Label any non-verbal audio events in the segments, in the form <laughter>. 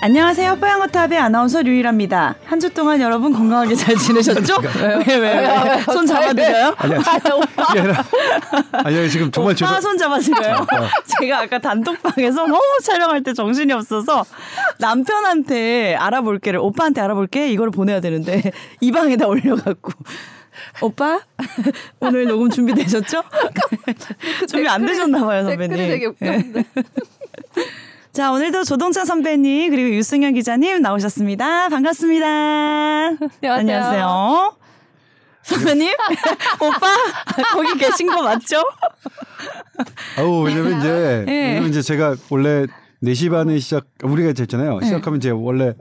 안녕하세요. 뽀양거탑의 아나운서 류일합니다. 한 주 동안 여러분 건강하게 잘 지내셨죠? <laughs> 왜, 왜, 왜? 손 잡아드려요? 아니야. 아니야. 지금 정말 죄송 손 잡아드려요? <laughs> 제가 아까 단톡방에서 너무 촬영할 때 정신이 없어서 남편한테 알아볼게를, 오빠한테 알아볼게 이걸 보내야 되는데 <laughs> 이 방에다 올려갖고. 오빠 오늘 녹음 준비되셨죠? 준비 안 되셨나 봐요 선배님. 댓글이 되게 웃겼는데. 자, 오늘도 조동찬 선배님 그리고 유승현 기자님 나오셨습니다. 반갑습니다. 안녕하세요. 선배님? <laughs> 오빠? 거기 계신 거 맞죠? 아우, 왜냐면 이제, 네. 왜냐면 이제 제가 원래 4시 반에 시작, 우리가 했잖아요. 시작하면 이제 원래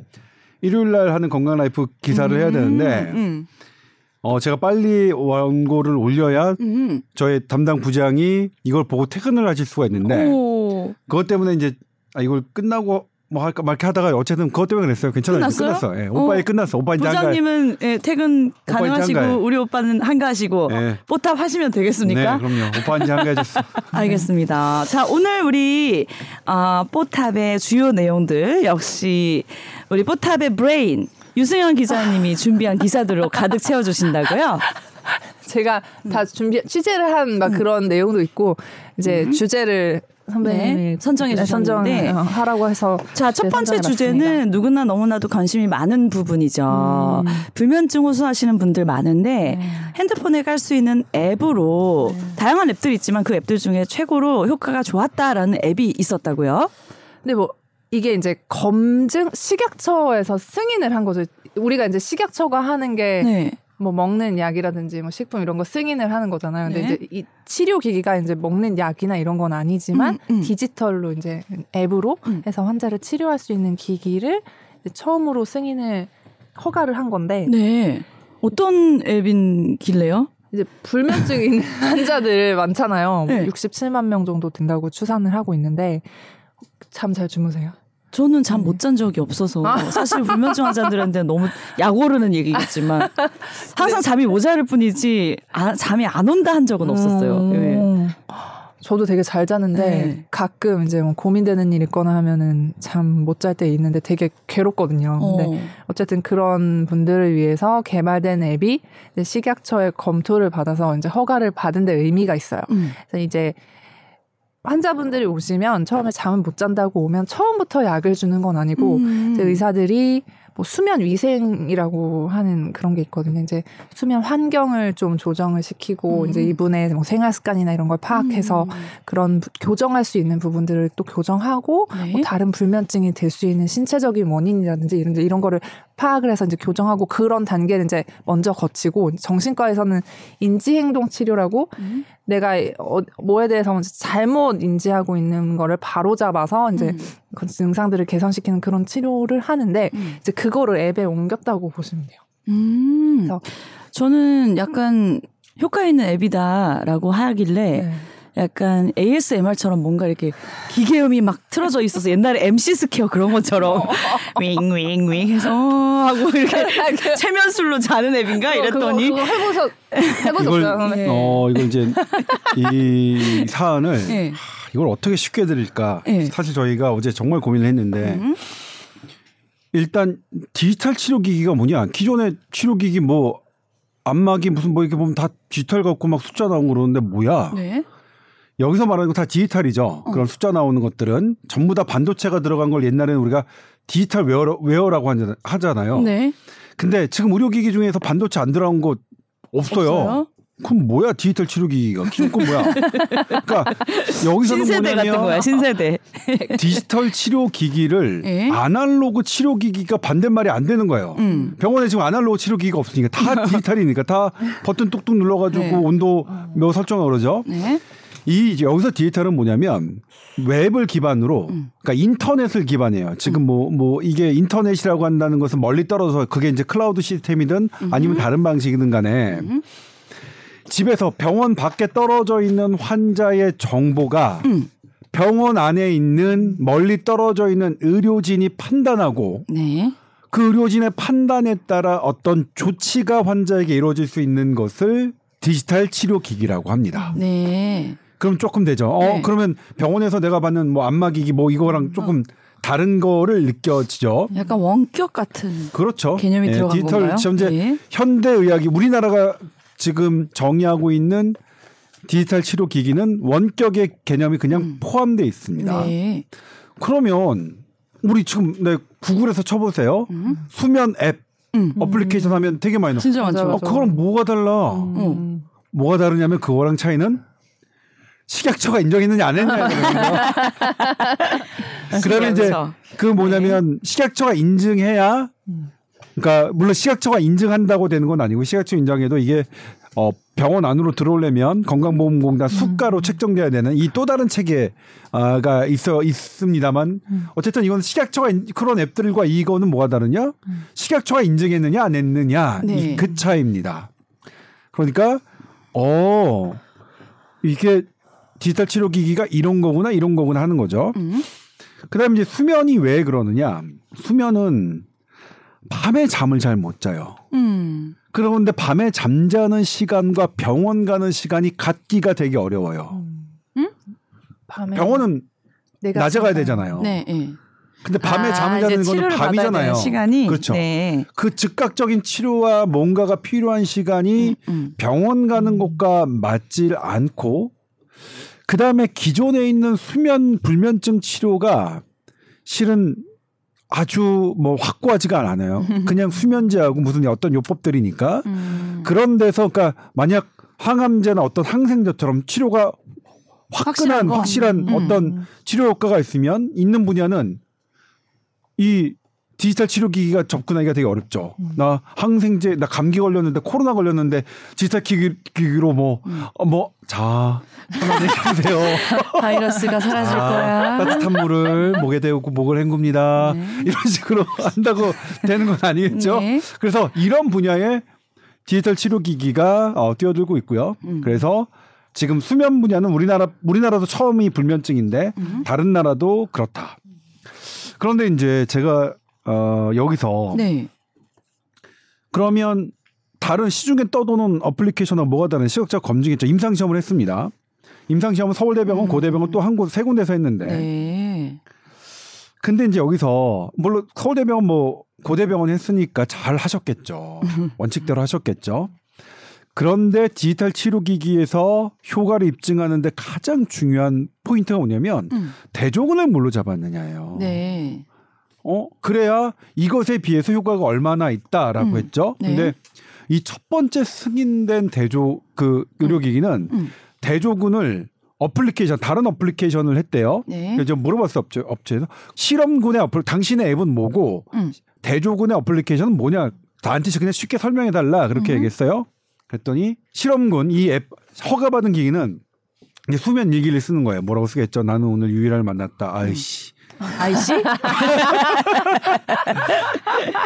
일요일 날 하는 건강 라이프 기사를 해야 되는데, 음, 어, 제가 빨리 원고를 올려야 음. 저의 담당 부장이 이걸 보고 퇴근을 하실 수가 있는데, 오. 그것 때문에 이제, 아, 이걸 끝나고 뭐 할까 말까 하다가 어쨌든 그것 때문에 그랬어요. 괜찮아요. 끝났어요? 끝났어. 예, 오빠 일 어. 끝났어. 오빠 이제. 부장님은 예, 퇴근 오빠 가능하시고 한가해. 우리 오빠는 한가하시고 네. 뽀탑 하시면 되겠습니까? 네, 그럼요. 오빠 이제 한가해졌어. <laughs> 알겠습니다. 자, 오늘 우리 아, 뽀탑의 주요 내용들 역시 우리 뽀탑의 브레인 유승현 기자님이 준비한 기사들로 가득 채워 주신다고요? 제가 다 준비 취재를 한 막 그런 내용도 있고 이제 주제를 선배님이 네, 선정해 주셨는데. 선정하라고 해서 자, 첫 네, 번째. 주제는 누구나 너무나도 관심이 많은 부분이죠. 불면증 호소하시는 분들 많은데 핸드폰에 깔 수 있는 앱으로 다양한 앱들이 있지만 그 앱들 중에 최고로 효과가 좋았다라는 앱이 있었다고요? 근데 뭐 이게 이제 검증 식약처에서 승인을 한 거죠. 우리가 이제 식약처가 하는 게 네. 뭐 먹는 약이라든지 뭐 식품 이런 거 승인을 하는 거잖아요. 근데 네. 이제 이 치료 기기가 이제 먹는 약이나 이런 건 아니지만 음, 음. 디지털로 이제 앱으로 음. 해서 환자를 치료할 수 있는 기기를 처음으로 승인을 허가를 한 건데 네. 어떤 앱인길래요? 이제 불면증 있는 <laughs> 환자들 많잖아요. 네. 67만 명 정도 된다고 추산을 하고 있는데 잠잘 주무세요? 저는 잠 못 잔 적이 없어서 사실 불면증 환자들한테 너무 약오르는 얘기겠지만 <laughs> 항상 잠이 모자랄 뿐이지 아, 잠이 안 온다 한 적은 없었어요. 예. 음. 저도 되게 잘 자는데 네. 가끔 이제 뭐 고민되는 일 있거나 하면은 잠 못 잘 때 있는데 되게 괴롭거든요. 근데 어. 어쨌든 그런 분들을 위해서 개발된 앱이 식약처의 검토를 받아서 이제 허가를 받은 데 의미가 있어요. 음. 그래서 이제 환자분들이 오시면 처음에 잠을 못 잔다고 오면 처음부터 약을 주는 건 아니고 음. 이제 의사들이 뭐 수면 위생이라고 하는 그런 게 있거든요. 이제 수면 환경을 좀 조정을 시키고 음. 이제 이분의 뭐 생활 습관이나 이런 걸 파악해서 음. 그런 부- 교정할 수 있는 부분들을 또 교정하고 네. 뭐 다른 불면증이 될 수 있는 신체적인 원인이라든지 이런 이런 거를 파악을 해서 이제 교정하고 그런 단계를 이제 먼저 거치고 정신과에서는 인지행동 치료라고 음. 내가 어, 뭐에 대해서 잘못 인지하고 있는 거를 바로 잡아서 이제 음. 그 증상들을 개선시키는 그런 치료를 하는데 음. 이제 그 거를 앱에 옮겼다고 보시면 돼요. 음. 그래서- 저는 약간 효과 있는 앱이다라고 하길래 네. 약간 ASMR처럼 뭔가 이렇게 기계음이 막 틀어져 있어서 옛날에 MC 스퀘어 그런 것처럼 <laughs> 윙윙윙 해서 하고 이렇게 <laughs> 최면술로 자는 앱인가 이랬더니 그거, 그거 해보셨 이걸 해보셨어요? 네. 어 이걸 이제 이 사안을 네. 하, 이걸 어떻게 쉽게 드릴까? 네. 사실 저희가 어제 정말 고민을 했는데 음. 일단 디지털 치료 기기가 뭐냐? 기존의 치료 기기 뭐 안마기 무슨 뭐 이렇게 보면 다 디지털 갖고 막 숫자 나오고 그러는데 뭐야? 네. 여기서 말하는 거 다 디지털이죠. 어. 그런 숫자 나오는 것들은 전부 다 반도체가 들어간 걸 옛날에는 우리가 디지털 ware, ware라고 하잖아- 하잖아요. 네. 근데 지금 의료기기 중에서 반도체 안 들어간 거 없어요. 없어요? 그럼 뭐야 디지털 치료기기가 기존 건 뭐야? 그러니까 여기서는 신세대 같은 거야 뭐냐면 신세대. <laughs> 디지털 치료 기기를 예? 아날로그 치료 기기가 반대말이 안 되는 거예요. 음. 병원에 지금 아날로그 치료 기기가 없으니까 다 <laughs> 디지털이니까 다 버튼 뚝뚝 눌러가지고 네. 온도 몇 설정하고 그러죠. 네. 이 이제 여기서 디지털은 뭐냐면 웹을 기반으로 음. 그러니까 인터넷을 기반해요. 지금 뭐뭐 이게 인터넷이라고 한다는 것은 멀리 떨어져서 그게 이제 클라우드 시스템이든 아니면 다른 방식이든 간에 음. 집에서 병원 밖에 떨어져 있는 환자의 정보가 음. 병원 안에 있는 멀리 떨어져 있는 의료진이 판단하고 네. 그 의료진의 판단에 따라 어떤 조치가 환자에게 이루어질 수 있는 것을 디지털 치료 기기라고 합니다. 네. 그럼 조금 되죠. 어, 네. 그러면 병원에서 내가 받는 뭐 안마기기 뭐 이거랑 조금 다른 거를 느껴지죠. 약간 원격 같은 그렇죠. 개념이 예, 들어간 디지털 건가요? 시험제 예. 현대 의학이 우리나라가 지금 정의하고 있는 디지털 치료 기기는 원격의 개념이 그냥 포함되어 있습니다. 음. 네. 그러면 우리 지금 네, 구글에서 쳐보세요. 수면 앱 음. 어플리케이션 하면 되게 많이 나와. 진짜 많죠. 어, 그거랑 뭐가 달라? 음. 뭐가 다르냐면 그거랑 차이는 식약처가 인정했느냐 안 했느냐 <laughs> 그러면 이제 그렇죠. 그 뭐냐면 식약처가 인증해야 그러니까 물론 식약처가 인증한다고 되는 건 아니고 식약처 인정해도 이게 어 병원 안으로 들어오려면 건강보험공단 수가로 책정돼야 되는 이 또 다른 체계가 있어 있습니다만 어쨌든 이건 식약처가 인- 그런 앱들과 이거는 뭐가 다르냐 식약처가 인증했느냐 안 했느냐 네. 이 그 차이입니다. 그러니까 어 이게 디지털 치료 기기가 이런 거구나 이런 거구나 하는 거죠. 음. 그다음에 이제 수면이 왜 그러느냐? 수면은 밤에 잠을 잘 못 자요. 음. 그런데 밤에 잠자는 시간과 병원 가는 시간이 같기가 되게 어려워요. 밤에 병원은 내가 낮에 가야 되잖아요. 네, 네. 근데 밤에 아, 잠을 자는 받아야 밤이잖아요. 시간이 그렇죠. 네. 그 즉각적인 치료와 뭔가가 필요한 시간이 음. 병원 가는 곳과 맞질 않고 그다음에 기존에 있는 수면 불면증 치료가 실은 아주 뭐 확고하지가 않아요. <laughs> 그냥 수면제하고 무슨 어떤 요법들이니까 음. 그런 데서 그러니까 만약 항암제나 어떤 항생제처럼 치료가 확실한 화끈한 거. 확실한 음. 어떤 치료 효과가 있으면 있는 분야는 이 디지털 치료 기기가 접근하기가 되게 어렵죠. 음. 나 항생제, 나 감기 걸렸는데 코로나 걸렸는데 디지털 기기, 기기로 뭐, 음. 어, 뭐, 자, 하나 얘기해주세요. <laughs> 바이러스가 사라질 아, 거야. 따뜻한 물을 목에 대고 목을 헹굽니다. 네. 이런 식으로 <laughs> 한다고 되는 건 아니겠죠. 네. 그래서 이런 분야에 디지털 치료 기기가 어, 뛰어들고 있고요. 음. 그래서 지금 수면 분야는 우리나라 우리나라도 처음이 불면증인데 음. 다른 나라도 그렇다. 그런데 이제 제가 어, 여기서 네. 그러면 다른 시중에 떠도는 어플리케이션하고 뭐가 다른 시각적 검증했죠. 임상 시험을 했습니다. 임상 시험은 서울대병원, 음. 고대병원 또 한 곳 세 군데서 했는데 네. 근데 이제 여기서 물론 서울대병원 뭐 고대병원 했으니까 잘 하셨겠죠. <laughs> 원칙대로 하셨겠죠. 그런데 디지털 치료 기기에서 효과를 입증하는데 가장 중요한 포인트가 뭐냐면 음. 대조군을 뭘로 잡았느냐예요. 네. 어 그래야 이것에 비해서 효과가 얼마나 있다라고 음. 했죠. 네. 근데 이 첫 번째 승인된 대조 그 의료기기는 음. 대조군을 어플리케이션 다른 어플리케이션을 했대요. 네. 그래서 물어봤어 업체 업체에서 실험군의 어플 당신의 앱은 뭐고 음. 대조군의 어플리케이션은 뭐냐 나한테 그냥 쉽게 설명해 달라 그렇게 음. 얘기했어요. 그랬더니 실험군 이 앱 허가받은 기기는 이제 수면 일기를 쓰는 거예요. 뭐라고 쓰겠죠? 나는 오늘 유일을 만났다. 아이씨 아이씨? <laughs>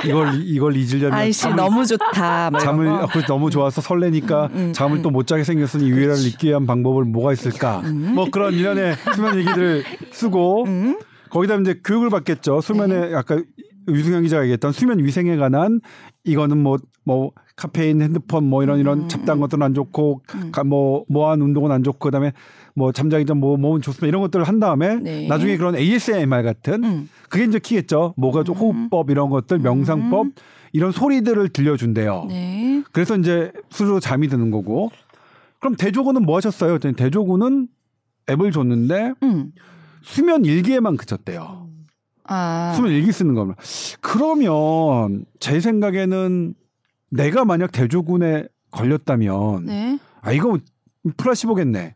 이걸 이걸 잊으려면 아이씨 잠을, 너무 좋다. 잠을 거. 아, 그래서 너무 좋아서 설레니까 음, 잠을 또못 자게 생겼으니 유일을 잊기 위한 방법을 뭐가 있을까? 뭐 그런 일련의 수면 얘기들을 쓰고 음. 거기다 이제 교육을 받겠죠. 수면에 네. 아까 유승현 기자가 얘기했던 수면 위생에 관한 이거는 뭐뭐 카페인, 핸드폰 뭐 이런 이런 음. 잡다한 것들은 안 좋고 가- 뭐 뭐한 운동은 안 좋고 그다음에 뭐 잠자기 전뭐 몸은 좋습니다 이런 것들을 한 다음에 네. 나중에 그런 ASMR 같은 음. 그게 이제 키겠죠. 뭐가 좀 호흡법 이런 것들 명상법 이런 소리들을 들려준대요. 네. 그래서 이제 스스로 잠이 드는 거고 그럼 대조군은 뭐 하셨어요? 대조군은 앱을 줬는데 음. 수면 일기에만 그쳤대요. 아. 수면 일기 쓰는 거면 그러면 제 생각에는 내가 만약 대조군에 걸렸다면 네. 아 이거 플라시보겠네.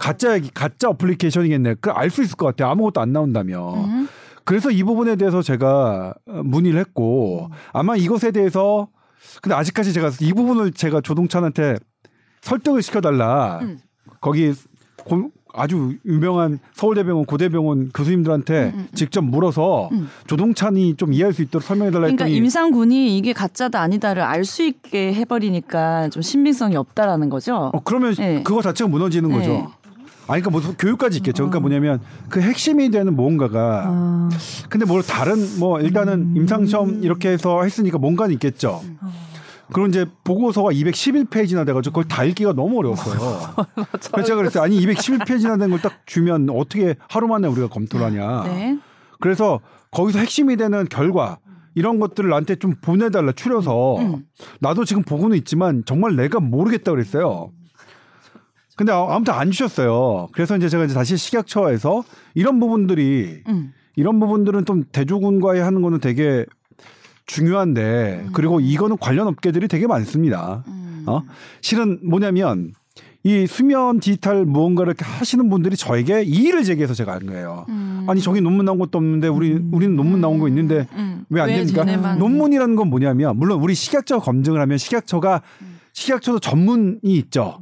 가짜 가짜 어플리케이션이겠네. 그 알 수 있을 것 같아요. 아무것도 안 나온다면. 음. 그래서 이 부분에 대해서 제가 어, 문의를 했고 아마 이것에 대해서 근데 아직까지 제가 이 부분을 제가 조동찬한테 설득을 시켜달라. 음. 거기 고- 아주 유명한 서울대병원 고대병원 교수님들한테 직접 물어서 음. 조동찬이 좀 이해할 수 있도록 설명해달라 그러니까 했더니 임상군이 이게 가짜다 아니다를 알 수 있게 해버리니까 좀 신빙성이 없다라는 거죠. 어, 그러면 네. 그거 자체가 무너지는 네. 거죠. 아니 그러니까 무슨 교육까지 있겠죠. 그러니까 뭐냐면 그 핵심이 되는 뭔가가 아, 근데 뭐 다른 뭐 일단은 임상 시험 이렇게 해서 했으니까 뭔가는 있겠죠. 그럼 이제 보고서가 211페이지나 돼가지고 그걸 다 읽기가 너무 어려웠어요. <laughs> 그래서 제가 그랬어요. 아니 211페이지나 된 걸 딱 주면 어떻게 하루 만에 우리가 검토를 하냐. 네. 그래서 거기서 핵심이 되는 결과 이런 것들을 나한테 좀 보내달라 추려서 음. 나도 지금 보고는 있지만 정말 내가 모르겠다 그랬어요. 근데 아- 아무튼 안 주셨어요. 그래서 이제 제가 이제 다시 식약처에서 이런 부분들이 음. 이런 부분들은 좀 대조군과의 하는 거는 되게 중요한데 그리고 이거는 관련 업계들이 되게 많습니다. 음. 어? 실은 뭐냐면 이 수면 디지털 무언가를 이렇게 하시는 분들이 저에게 이의를 제기해서 제가 한 거예요. 음. 아니 저기 논문 나온 것도 없는데 우리 우리는 논문 나온 거 있는데 음. 왜안 됩니까? 쟤네만- 논문이라는 건 뭐냐면 물론 우리 식약처 검증을 하면 식약처가 식약처도 전문이 있죠.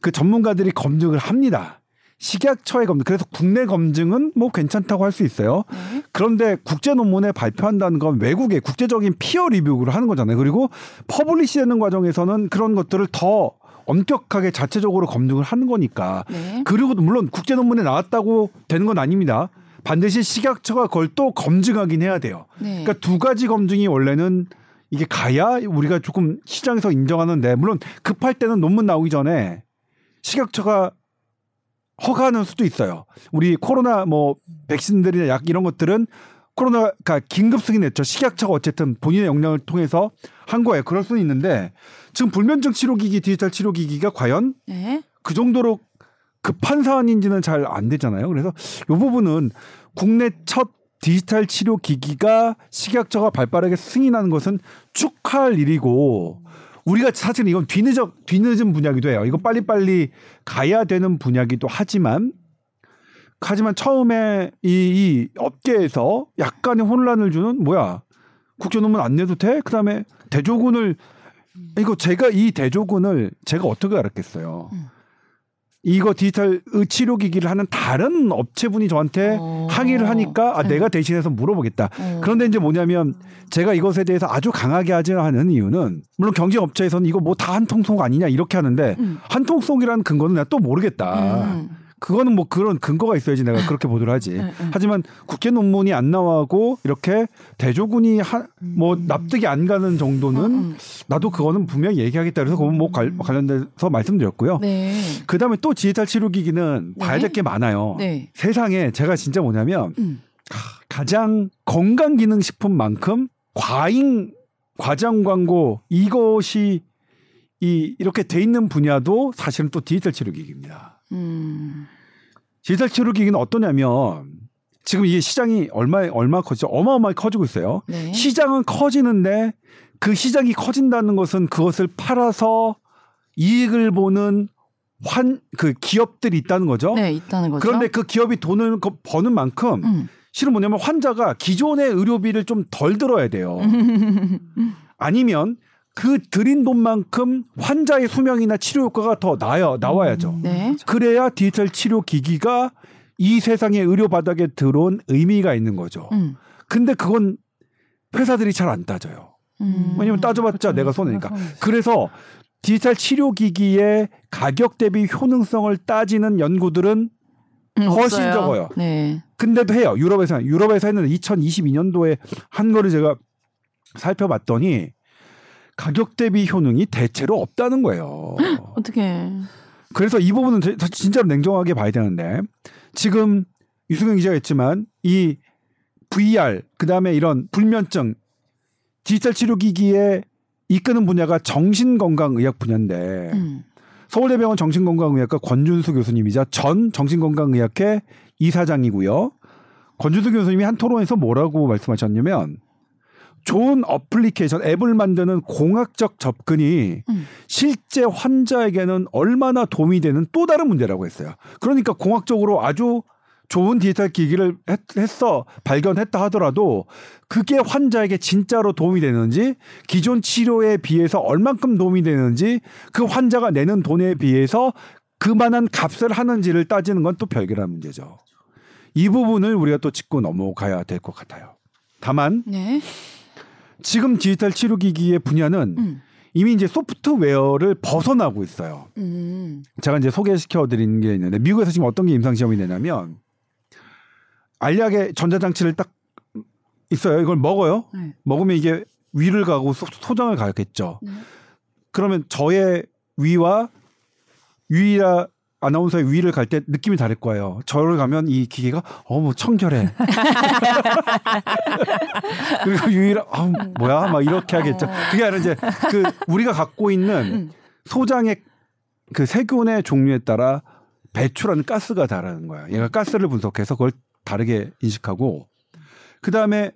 그 전문가들이 검증을 합니다. 식약처의 검증. 그래서 국내 검증은 뭐 괜찮다고 할 수 있어요. 네. 그런데 국제 논문에 발표한다는 건 외국의 국제적인 peer review를 하는 거잖아요. 그리고 publish 되는 과정에서는 그런 것들을 더 엄격하게 자체적으로 검증을 하는 거니까. 네. 그리고 물론 국제 논문에 나왔다고 되는 건 아닙니다. 반드시 식약처가 그걸 또 검증하긴 해야 돼요. 네. 그러니까 두 가지 검증이 원래는 이게 가야 우리가 조금 시장에서 인정하는데 물론 급할 때는 논문 나오기 전에 식약처가 허가하는 수도 있어요. 우리 코로나 뭐 백신들이나 약 이런 것들은 코로나가 긴급 승인했죠. 식약처가 어쨌든 본인의 역량을 통해서 한 거예요. 그럴 수는 있는데 지금 불면증 치료기기 디지털 치료기기가 과연 네. 그 정도로 급한 사안인지는 잘 안 되잖아요. 그래서 이 부분은 국내 첫 디지털 치료 기기가 식약처가 발빠르게 승인하는 것은 축하할 일이고 우리가 사실 이건 뒤늦어 뒤늦은 분야기도 해요. 이거 빨리빨리 가야 되는 분야기도 하지만 하지만 처음에 이, 이 업계에서 약간의 혼란을 주는 뭐야 국제 논문 안 내도 돼? 그다음에 대조군을 이거 제가 이 대조군을 제가 어떻게 알았겠어요. 음. 이거 디지털 치료 기기를 하는 다른 업체분이 저한테 어. 항의를 하니까 아, 네. 내가 대신해서 물어보겠다. 어. 그런데 이제 뭐냐면 제가 이것에 대해서 아주 강하게 하지 않은 이유는 물론 경쟁 업체에서는 이거 뭐 다 한통속 아니냐 이렇게 하는데 음. 한통속이라는 근거는 내가 또 모르겠다. 음. 그거는 뭐 그런 근거가 있어야지 내가 그렇게 보도를 하지. 네, 네. 하지만 국제 논문이 안 나와고 이렇게 대조군이 하, 뭐 납득이 안 가는 정도는 음. 나도 그거는 분명히 얘기하겠다 그래서 그건 뭐 관- 관련돼서 말씀드렸고요. 네. 그다음에 또 디지털 치료 기기는 네. 봐야 될 게 많아요. 네. 세상에 제가 진짜 뭐냐면 음. 가장 건강 기능 식품만큼 과잉 과장 광고 이것이 이 이렇게 돼 있는 분야도 사실은 또 디지털 치료 기기입니다. 음. 디지털 치료기기는 어떠냐면 지금 이게 시장이 얼마 얼마 커지죠? 어마어마하게 커지고 있어요. 네. 시장은 커지는데 그 시장이 커진다는 것은 그것을 팔아서 이익을 보는 환 그 기업들이 있다는 거죠. 네, 있다는 거죠. 그런데 그 기업이 돈을 거- 버는 만큼 음. 실은 뭐냐면 환자가 기존의 의료비를 좀 덜 들어야 돼요. <laughs> 아니면 그 들인 돈만큼 환자의 수명이나 치료 효과가 더 나야, 나와야죠. 네. 그래야 디지털 치료 기기가 이 세상의 의료 바닥에 들어온 의미가 있는 거죠. 음. 근데 그건 회사들이 잘 안 따져요. 음. 왜냐면 따져봤자 그렇죠. 내가 손해니까. 손해. 그래서 디지털 치료 기기의 가격 대비 효능성을 따지는 연구들은 음, 훨씬 없어요. 적어요. 네. 근데도 해요. 유럽에서 유럽에서 했는데 2022년도에 한 거를 제가 살펴봤더니 가격 대비 효능이 대체로 없다는 거예요. <gasps> 어떻게? 그래서 이 부분은 제- 진짜로 냉정하게 봐야 되는데 지금 유승현 기자가 했지만 이 VR 그다음에 이런 불면증 디지털 치료 기기에 이끄는 분야가 정신건강의학 분야인데 음. 서울대병원 정신건강의학과 권준수 교수님이자 전 정신건강의학회 이사장이고요. 권준수 교수님이 한 토론에서 뭐라고 말씀하셨냐면 좋은 어플리케이션 앱을 만드는 공학적 접근이 음. 실제 환자에게는 얼마나 도움이 되는 또 다른 문제라고 했어요. 그러니까 공학적으로 아주 좋은 디지털 기기를 했, 했어 발견했다 하더라도 그게 환자에게 진짜로 도움이 되는지 기존 치료에 비해서 얼만큼 도움이 되는지 그 환자가 내는 돈에 비해서 그만한 값을 하는지를 따지는 건 또 별개라는 문제죠. 이 부분을 우리가 또 짚고 넘어가야 될 것 같아요. 다만 네. 지금 디지털 치료 기기의 분야는 음. 이미 이제 소프트웨어를 벗어나고 있어요. 음. 제가 이제 소개시켜 드리는 게 있는데 미국에서 지금 어떤 게 임상 시험이 되냐면 알약의 전자장치를 딱 있어요. 이걸 먹어요. 네. 먹으면 이게 위를 가고 소, 소장을 가겠죠. 네. 그러면 저의 위와 위라 아나운서의 위를 갈 때 느낌이 다를 거예요. 저를 가면 이 기계가 어머 청결해. <laughs> 그리고 유일 아 뭐야 막 이렇게 하겠죠. 그게 아니라 이제 그 우리가 갖고 있는 소장의 그 세균의 종류에 따라 배출하는 가스가 다르는 거야. 얘가 가스를 분석해서 그걸 다르게 인식하고 그 다음에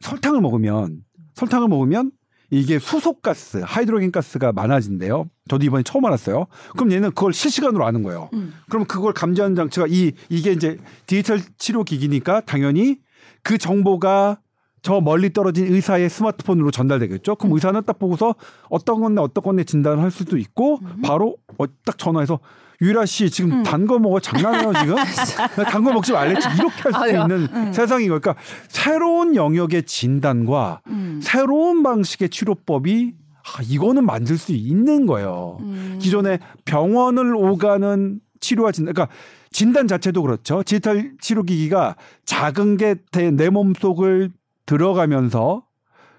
설탕을 먹으면 설탕을 먹으면 이게 수속 가스, 하이드로겐 가스가 많아진대요. 저도 이번에 처음 알았어요. 그럼 얘는 그걸 실시간으로 아는 거예요. 음. 그럼 그걸 감지하는 장치가 이 이게 이제 디지털 치료 기기니까 당연히 그 정보가 저 멀리 떨어진 의사의 스마트폰으로 전달되겠죠. 그럼 의사는 딱 보고서 어떤 건데 어떤 건데 진단을 할 수도 있고 바로 어, 딱 전화해서 유라 씨 지금 단거 먹어 장난해요 지금 <laughs> 단거 먹지 말랬지 이렇게 할수 아유, 있는 세상인 거니까 그러니까 새로운 영역의 진단과 음. 새로운 방식의 치료법이 아, 이거는 만들 수 있는 거예요. 음. 기존에 병원을 오가는 치료와 진단, 그러니까 진단 자체도 그렇죠. 디지털 치료 기기가 작은 게 내 몸속을 들어가면서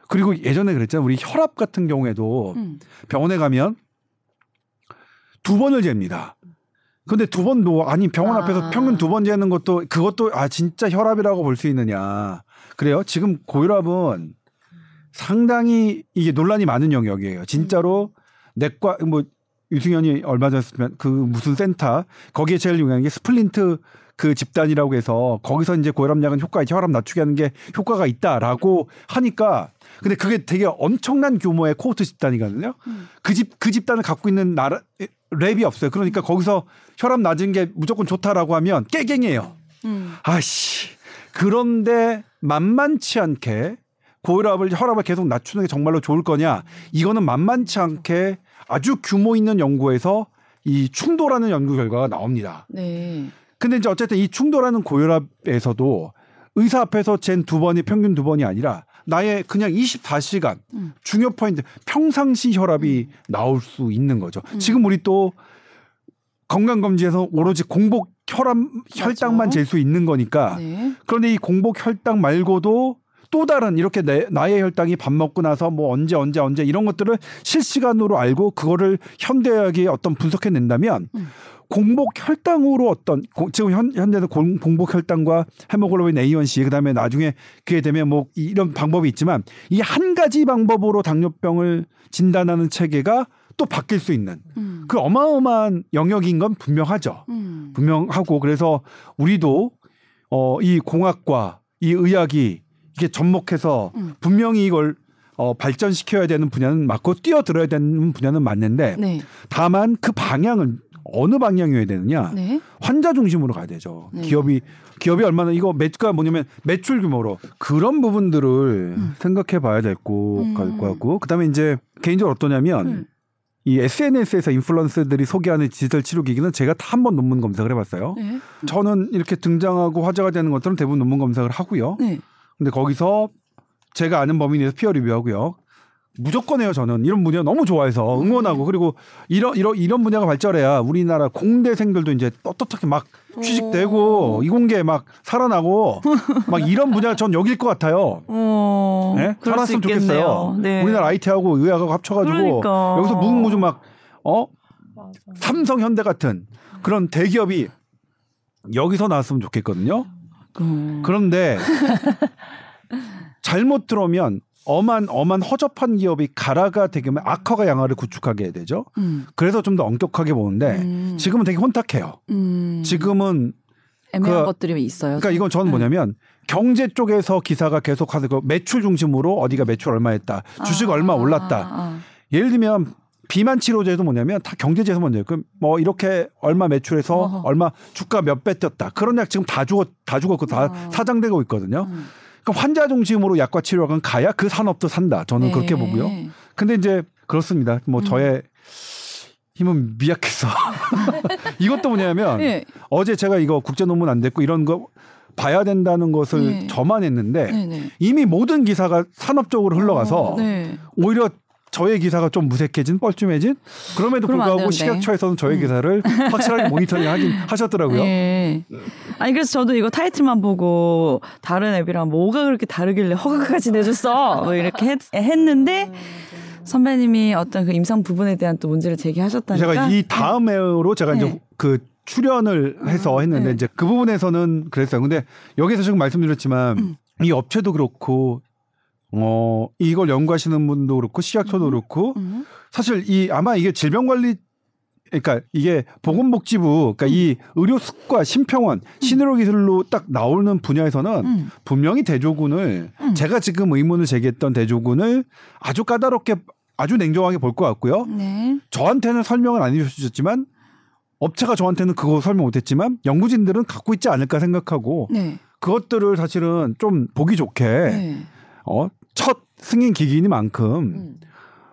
그리고 예전에 그랬잖아요. 우리 혈압 같은 경우에도 음. 병원에 가면 두 번을 잽니다. 근데 두 번도 아니 병원 아. 앞에서 평균 두 번 재는 것도 그것도 아 진짜 혈압이라고 볼 수 있느냐. 그래요. 지금 고혈압은 상당히 이게 논란이 많은 영역이에요. 진짜로 내과 뭐 유승현이 얼마 전에 그 무슨 센터 거기에 제일 유명한 게 SPRINT 그 집단이라고 해서 거기서 이제 고혈압약은 효과 혈압 낮추게 하는 게 효과가 있다라고 하니까 근데 그게 되게 엄청난 규모의 코호트 집단이거든요. 그집 그 집단을 갖고 있는 나라 랩이 없어요. 그러니까 거기서 혈압 낮은 게 무조건 좋다라고 하면 깨갱이에요. 음. 아씨. 그런데 만만치 않게 고혈압을 혈압을 계속 낮추는 게 정말로 좋을 거냐? 이거는 만만치 않게 아주 규모 있는 연구에서 이 충돌하는 연구 결과가 나옵니다. 네. 근데 이제 어쨌든 이 충돌하는 고혈압에서도 의사 앞에서 잰 두 번이 평균 두 번이 아니라 나의 그냥 24시간 음. 중요 포인트 평상시 혈압이 나올 수 있는 거죠. 지금 우리 또 건강 검진에서 오로지 공복 혈압 혈당만 잴 수 있는 거니까 네. 그런데 이 공복 혈당 말고도 또 다른 이렇게 내, 나의 혈당이 밥 먹고 나서 뭐 언제 언제 언제 이런 것들을 실시간으로 알고 그거를 현대의학이 어떤 분석해 낸다면 음. 공복 혈당으로 어떤 고- 지금 현, 현대는 공, 공복 혈당과 헤모글로빈 A1C 그다음에 나중에 그게 되면 뭐 이- 이런 방법이 있지만 이 한 가지 방법으로 당뇨병을 진단하는 체계가 또 바뀔 수 있는 음. 그 어마어마한 영역인 건 분명하죠. 음. 분명하고 그래서 우리도 어 이 공학과 이 의학이 이게 접목해서 음. 분명히 이걸 어 발전시켜야 되는 분야는 맞고 뛰어들어야 되는 분야는 맞는데 네. 다만 그 방향은 어느 방향이어야 되느냐 네. 환자 중심으로 가야 되죠. 네. 기업이 기업이 얼마나 이거 매가 뭐냐면 매출 규모로 그런 부분들을 생각해 봐야 될것 음. 같고 그다음에 이제 개인적으로 어떠냐면 음. 이 SNS에서 인플루언서들이 소개하는 디지털 치료 기기는 제가 다 한 번 논문 검색을 해 봤어요. 네. 저는 이렇게 등장하고 화제가 되는 것들은 대부분 논문 검색을 하고요. 네. 근데 거기서 제가 아는 범위 내에서 피어 리뷰하고요. 무조건 해요 저는 이런 분야 너무 좋아해서 응원하고 그리고 이런 이런 이런 분야가 발전해야 우리나라 공대생들도 이제 떳떳하게 막 취직되고 이공계 막 살아나고 막 이런 분야 전 여길 것 같아요. 어. 네? 살았으면 좋겠어요. 네. 우리나라 IT하고 의학하고 합쳐가지고 그러니까. 여기서 무궁무진 막 어? 삼성 현대 같은 그런 대기업이 여기서 나왔으면 좋겠거든요. 음. 그런데 <laughs> 잘못 들어오면 엄한 엄한 허접한 기업이 가라가 되면 악화가 양화를 구축하게 되죠. 음. 그래서 좀 더 엄격하게 보는데 음. 지금은 되게 혼탁해요. 음. 지금은 애매한 그- 것들이 있어요. 그러니까 이건 저는 뭐냐면 경제 쪽에서 기사가 계속 하는 거 매출 중심으로 어디가 매출 얼마 했다. 주식 아, 얼마 올랐다. 아, 아. 예를 들면 비만 치료제도 뭐냐면 다 경제제에서 먼저 그럼 뭐 이렇게 얼마 매출해서 어허. 얼마 주가 몇 배 뛰었다. 그런 약 지금 다 죽었 다 죽었고 다 어. 사장되고 있거든요. 음. 그러니까 환자 중심으로 약과 치료가 가야 그 산업도 산다. 저는 네. 그렇게 보고요. 근데 이제 그렇습니다. 뭐 음. 저의 힘은 미약해서 <laughs> 이것도 뭐냐면 네. 어제 제가 이거 국제 논문 안 됐고 이런 거 봐야 된다는 것을 네. 저만 했는데 네, 네. 이미 모든 기사가 산업적으로 흘러가서 어, 네. 오히려 저의 기사가 좀 무색해진 뻘쭘해진 그럼에도 불구하고. 음. 식약처에서는 저의 기사를 확실하게 모니터링 하긴 하셨더라고요. 네. 아니 그래서 저도 이거 타이틀만 보고 다른 앱이랑 뭐가 그렇게 다르길래 허가까지 내줬어 뭐 이렇게 했, 했는데 선배님이 어떤 그 임상 부분에 대한 또 문제를 제기하셨다니까. 제가 이 다음으로 제가 네. 이제 그 출연을 해서 아, 했는데 네. 이제 그 부분에서는 그랬어요. 근데 여기서 지금 말씀드렸지만 음. 이 업체도 그렇고 어 이걸 연구하시는 분도 그렇고 시약처도 그렇고 음. 사실 이 아마 이게 질병관리 그러니까 이게 보건복지부 그러니까 이 의료습과 심평원 신의료 기술로 딱 나오는 분야에서는 음. 분명히 대조군을 음. 제가 지금 의문을 제기했던 대조군을 아주 까다롭게 아주 냉정하게 볼 것 같고요. 네. 저한테는 설명을 안 해주셨지만 업체가 저한테는 그거 설명 못했지만 연구진들은 갖고 있지 않을까 생각하고 네. 그것들을 사실은 좀 보기 좋게 네. 어, 첫 승인 기기니만큼 음.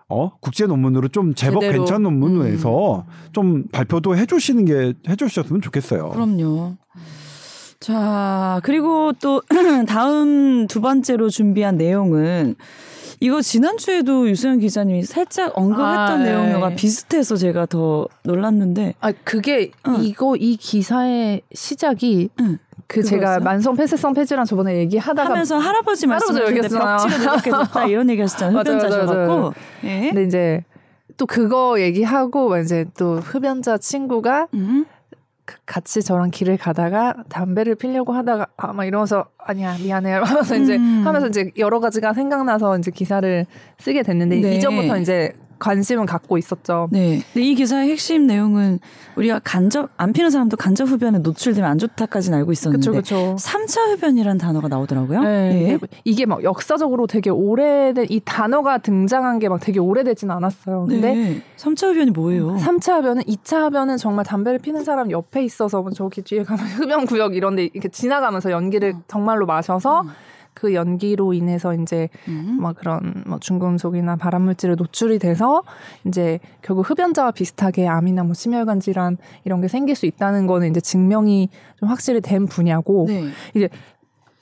어, 국제 논문으로 좀 제법 제대로. 괜찮은 논문으로 해서 좀 발표도 해주시는 게 해주셨으면 좋겠어요. 그럼요. 자, 그리고 또 <clears throat> 다음 두 번째로 준비한 내용은 이거 지난주에도 유수연 기자님이 살짝 언급했던 아, 네. 내용과 비슷해서 제가 더 놀랐는데. 아 그게 응. 이거 이 기사의 시작이 응. 그 제가? 만성 폐쇄성 폐질환 저번에 얘기하다가 하면서 할아버지 말씀하셨는데. 벽지가 이렇게 높다 이런 얘기 하셨잖아요. 맞아요, 맞아요, 흡연자셔갖고. 예. 근데 이제 또 그거 얘기하고 이제 또 흡연자 친구가 음. 그- 같이 저랑 길을 가다가 담배를 피려고 하다가 아막 이러면서 아니야 미안해요 <laughs> 하면서 이제 음. 하면서 이제 여러 가지가 생각나서 이제 기사를 쓰게 됐는데 네. 이전부터 이제 관심은 갖고 있었죠. 네. 근데 이 기사의 핵심 내용은 우리가 간접 안 피는 사람도 간접 흡연에 노출되면 안 좋다까지는 알고 있었는데 그렇죠, 그렇죠. 삼차 흡연이라는 단어가 나오더라고요. 네, 예. 이게- 이게 막 역사적으로 되게 오래된 이 단어가 등장한 게 막 되게 오래되진 않았어요. 근데 네. 3차 흡연이 뭐예요? 3차 흡연은 2차 흡연은 정말 담배를 피는 사람 옆에 있어서 뭐 저기 뒤에 가면 <laughs> 흡연 구역 이런 데 이렇게 지나가면서 연기를 정말로 마셔서 음. 그 연기로 인해서 이제 음. 막 그런 뭐 중금속이나 발암물질에 노출이 돼서 이제 결국 흡연자와 비슷하게 암이나 뭐 심혈관 질환 이런 게 생길 수 있다는 거는 이제 증명이 좀 확실히 된 분야고 네.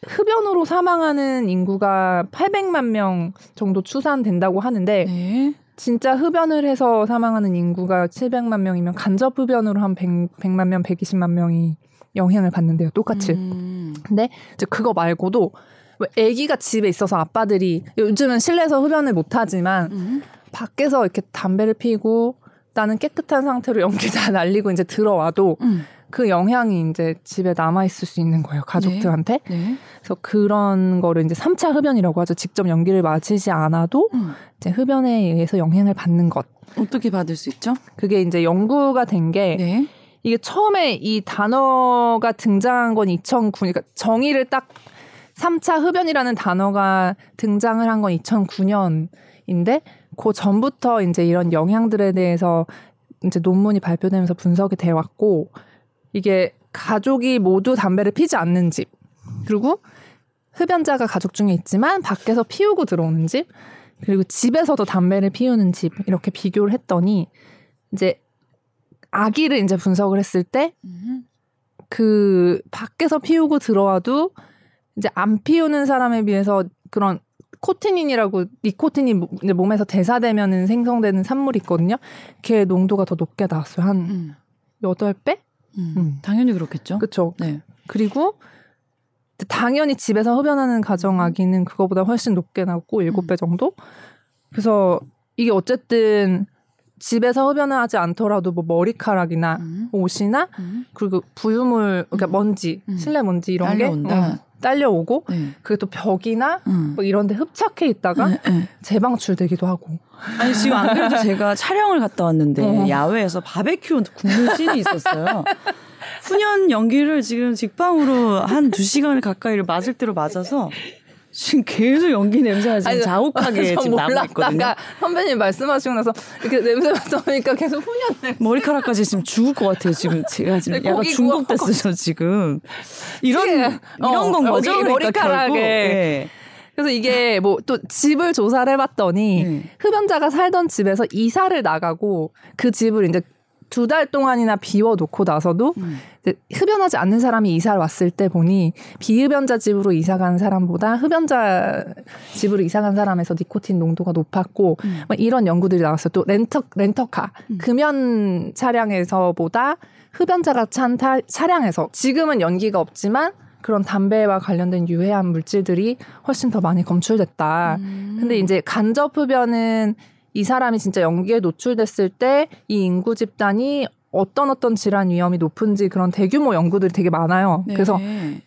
흡연으로 사망하는 인구가 800만 명 정도 추산된다고 하는데 네. 진짜 흡연을 해서 사망하는 인구가 700만 명이면 간접 흡연으로 한 100, 100만 명, 120만 명이 영향을 받는데요. 똑같이. 음. 근데 이제 그거 말고도 왜 아기가 집에 있어서 아빠들이 요즘은 실내에서 흡연을 못 하지만 음. 밖에서 이렇게 담배를 피고 나는 깨끗한 상태로 연기 다 날리고 이제 들어와도 음. 그 영향이 이제 집에 남아 있을 수 있는 거예요. 가족들한테. 네. 그래서 그런 거를 이제 3차 흡연이라고 하죠. 직접 연기를 마시지 않아도 음. 이제 흡연에 의해서 영향을 받는 것. 어떻게 받을 수 있죠? 그게 이제 연구가 된게 네. 이게 처음에 이 단어가 등장한 건 2009, 그러니까 정의를 딱 3차 흡연이라는 단어가 등장을 한 건 2009년인데 그 전부터 이제 이런 영향들에 대해서 이제 논문이 발표되면서 분석이 돼 왔고 이게 가족이 모두 담배를 피지 않는 집 그리고 흡연자가 가족 중에 있지만 밖에서 피우고 들어오는 집 그리고 집에서도 담배를 피우는 집 이렇게 비교를 했더니 이제 아기를 이제 분석을 했을 때 음. 그 밖에서 피우고 들어와도 이제 안 피우는 사람에 비해서 그런 코티닌이라고 니코틴이 모- 이제 몸에서 대사되면은 생성되는 산물이 있거든요. 걔 농도가 더 높게 나왔어요. 한 음. 여덟 배 음. 음. 당연히 그렇겠죠. 그렇죠. 네. 그리고 당연히 집에서 흡연하는 가정 아기는 그거보다 훨씬 높게 나왔고 일곱 배 정도. 그래서 이게 어쨌든 집에서 흡연을 하지 않더라도 뭐 머리카락이나 음. 옷이나 음. 그리고 부유물 그러니까 먼지 음. 실내 먼지 이런. 게 어, 딸려오고 네. 그게 또 벽이나 음. 뭐 이런 데 흡착해 있다가 네, 네. 재방출되기도 하고 아니 지금 안 그래도 제가 <laughs> 촬영을 갔다 왔는데 어. 야외에서 바베큐 굽는 씬이 있었어요. 훈연 연기를 지금 직방으로 한두 시간을 가까이를 맞을 대로 맞아서 지금 계속 연기 냄새가 지금 아니, 자욱하게 저 지금 나고 있거든요. 선배님 말씀하시고 나서 이렇게 냄새 맡아보니까 계속 훈연 냄새 머리카락까지 지금 죽을 것 같아요. 지금 제가 지금 네, 약간 중독됐어요. 지금 이런 예. 이런 어, 건 거죠. 그러니까 머리카락에. 예. 그래서 이게 뭐 또 집을 조사를 해봤더니 네. 흡연자가 살던 집에서 이사를 나가고 그 집을 이제 두 달 동안이나 비워놓고 나서도 음. 흡연하지 않는 사람이 이사를 왔을 때 보니 비흡연자 집으로 이사 간 사람보다 흡연자 집으로 이사 간 사람에서 니코틴 농도가 높았고 음. 막 이런 연구들이 나왔어요. 또 렌터 렌터카 음. 금연 차량에서보다 흡연자가 찬 타- 차량에서 지금은 연기가 없지만 그런 담배와 관련된 유해한 물질들이 훨씬 더 많이 검출됐다. 음. 근데 이제 간접 흡연은 이 사람이 진짜 연기에 노출됐을 때 이 인구 집단이 어떤 어떤 질환 위험이 높은지 그런 대규모 연구들이 되게 많아요. 네. 그래서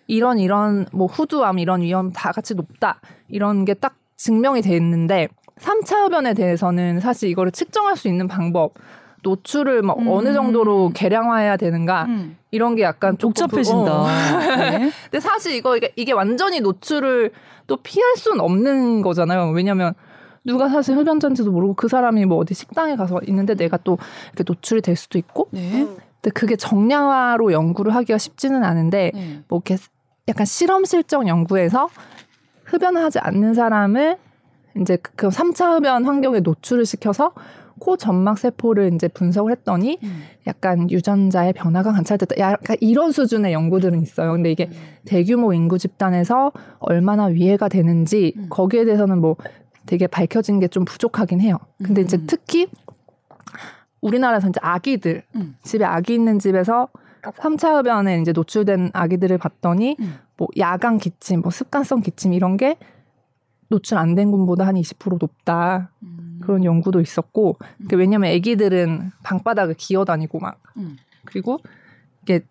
이런 이런 뭐 후두암 이런 위험 다 같이 높다 이런 게 딱 증명이 돼 있는데 3차 흡연에 대해서는 사실 이거를 측정할 수 있는 방법 노출을 막 음. 어느 정도로 계량화해야 되는가 음. 이런 게 약간 부- 어. 복잡해진다. <laughs> 네. 근데 사실 이거 이게, 이게 완전히 노출을 또 피할 수는 없는 거잖아요. 왜냐면 누가 사실 흡연자인지도 모르고 그 사람이 뭐 어디 식당에 가서 있는데 내가 또 이렇게 노출이 될 수도 있고. 네. 근데 그게 정량화로 연구를 하기가 쉽지는 않은데 네. 뭐 이렇게 약간 실험 실정 연구에서 흡연을 하지 않는 사람을 이제 그- 그 3차 흡연 환경에 노출을 시켜서 코 점막 세포를 이제 분석을 했더니 음. 약간 유전자의 변화가 관찰됐다. 약간 이런 수준의 연구들은 있어요. 근데 이게 대규모 인구 집단에서 얼마나 위해가 되는지 음. 거기에 대해서는 뭐 되게 밝혀진 게 좀 부족하긴 해요. 근데 이제 음. 특히 우리나라에서 이제 아기들 음. 집에 아기 있는 집에서 3차 흡연에 이제 노출된 아기들을 봤더니 음. 뭐 야간 기침, 뭐 습관성 기침 이런 게 노출 안 된 군보다 한 20% 높다. 음. 그런 연구도 있었고 그 왜냐면 아기들은 방바닥을 기어 다니고 막 음. 그리고 이게